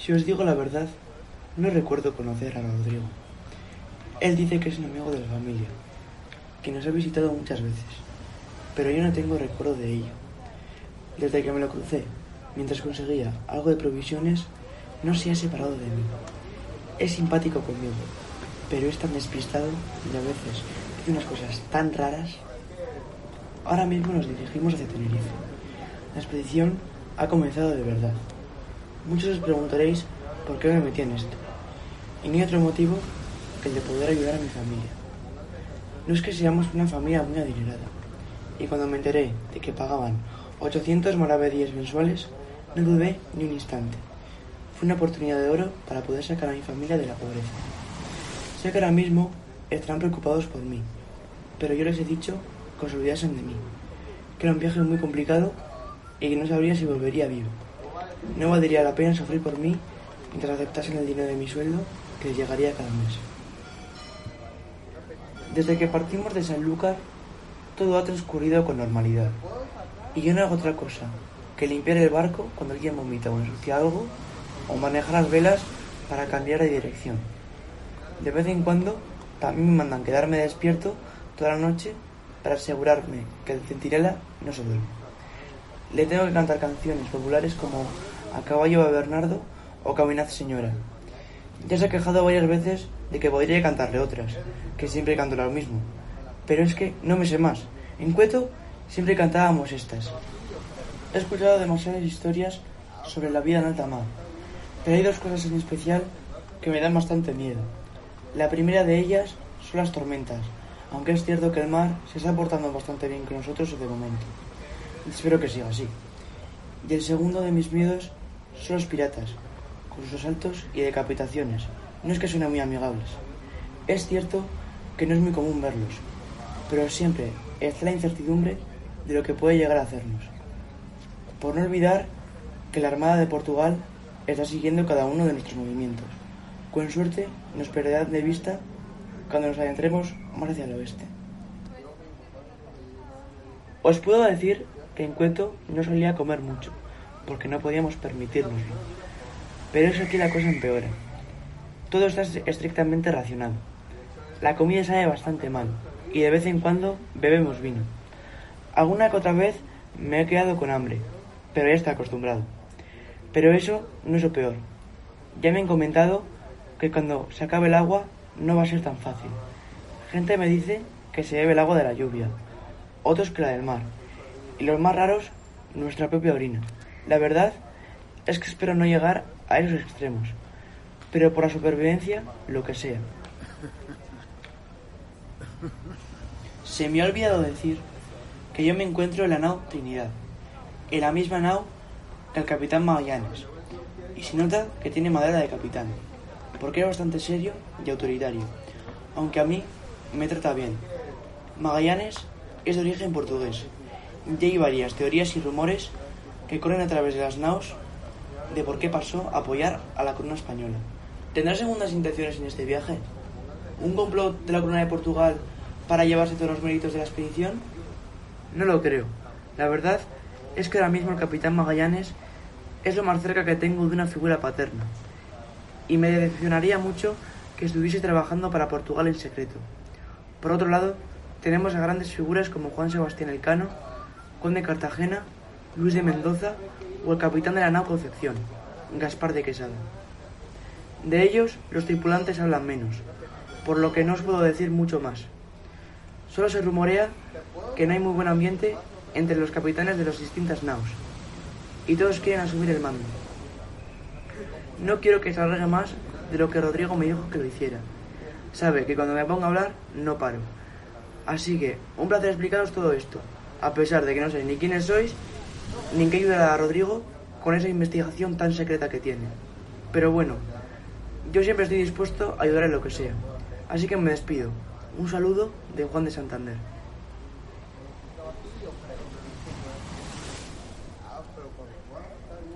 Si os digo la verdad, no recuerdo conocer a Rodrigo. Él dice que es un amigo de la familia, que nos ha visitado muchas veces, pero yo no tengo recuerdo de ello. Desde que me lo crucé, mientras conseguía algo de provisiones, no se ha separado de mí. Es simpático conmigo, pero es tan despistado y a veces dice unas cosas tan raras. Ahora mismo nos dirigimos hacia Tenerife. La expedición ha comenzado de verdad. Muchos os preguntaréis por qué me metí en esto. Y no hay otro motivo que el de poder ayudar a mi familia. No es que seamos una familia muy adinerada. Y cuando me enteré de que pagaban 800 maravedíes mensuales, no dudé ni un instante. Fue una oportunidad de oro para poder sacar a mi familia de la pobreza. Sé que ahora mismo estarán preocupados por mí, pero yo les he dicho que os olvidasen de mí, que era un viaje muy complicado y que no sabría si volvería vivo. No valdría la pena sufrir por mí mientras aceptasen el dinero de mi sueldo que les llegaría cada mes. Desde que partimos de Sanlúcar, todo ha transcurrido con normalidad. Y yo no hago otra cosa que limpiar el barco cuando alguien vomita o ensucia algo, o manejar las velas para cambiar de dirección. De vez en cuando también me mandan quedarme despierto toda la noche para asegurarme que el centinela no se duerme. Le tengo que cantar canciones populares como A caballo va Bernardo o Caminad señora. Ya se ha quejado varias veces de que podría cantarle otras, que siempre canto lo mismo. Pero es que no me sé más. En Cueto siempre cantábamos estas. He escuchado demasiadas historias sobre la vida en alta mar, pero hay dos cosas en especial que me dan bastante miedo. La primera de ellas son las tormentas, aunque es cierto que el mar se está portando bastante bien con nosotros de momento. Espero que siga así. Y el segundo de mis miedos son los piratas, con sus asaltos y decapitaciones. No es que suenen muy amigables. Es cierto que no es muy común verlos, pero siempre está la incertidumbre de lo que puede llegar a hacernos. Por no olvidar que la Armada de Portugal está siguiendo cada uno de nuestros movimientos. Con suerte nos perderán de vista cuando nos adentremos más hacia el oeste. Os puedo decir que en Cueto no solía comer mucho, porque no podíamos permitírnoslo. Pero es aquí la cosa empeora. Todo está estrictamente racionado. La comida sabe bastante mal, y de vez en cuando bebemos vino. Alguna que otra vez me he quedado con hambre, pero ya está acostumbrado. Pero eso no es lo peor. Ya me han comentado que cuando se acabe el agua no va a ser tan fácil. Gente me dice que se bebe el agua de la lluvia, otros que la del mar, y los más raros, nuestra propia orina. La verdad es que espero no llegar a esos extremos, pero por la supervivencia, lo que sea. Se me ha olvidado decir que yo me encuentro en la nao Trinidad, en la misma nao que el capitán Magallanes, y se nota que tiene madera de capitán, porque es bastante serio y autoritario, aunque a mí me trata bien. Magallanes es de origen portugués, y hay varias teorías y rumores que corren a través de las naos de por qué pasó a apoyar a la corona española. ¿Tendrá segundas intenciones en este viaje? ¿Un complot de la corona de Portugal para llevarse todos los méritos de la expedición? No lo creo. La verdad es que ahora mismo el capitán Magallanes es lo más cerca que tengo de una figura paterna. Y me decepcionaría mucho que estuviese trabajando para Portugal en secreto. Por otro lado, tenemos a grandes figuras como Juan Sebastián Elcano, Conde Cartagena, Luis de Mendoza o el capitán de la nao Concepción, Gaspar de Quesada. De ellos, los tripulantes hablan menos, por lo que no os puedo decir mucho más. Solo se rumorea que no hay muy buen ambiente entre los capitanes de las distintas naos, y todos quieren asumir el mando. No quiero que se alargue más de lo que Rodrigo me dijo que lo hiciera. Sabe que cuando me pongo a hablar, no paro. Así que, un placer explicaros todo esto, a pesar de que no sé ni quiénes sois, ni en qué ayudará a Rodrigo con esa investigación tan secreta que tiene. Pero bueno, yo siempre estoy dispuesto a ayudar en lo que sea. Así que me despido. Un saludo de Juan de Santander.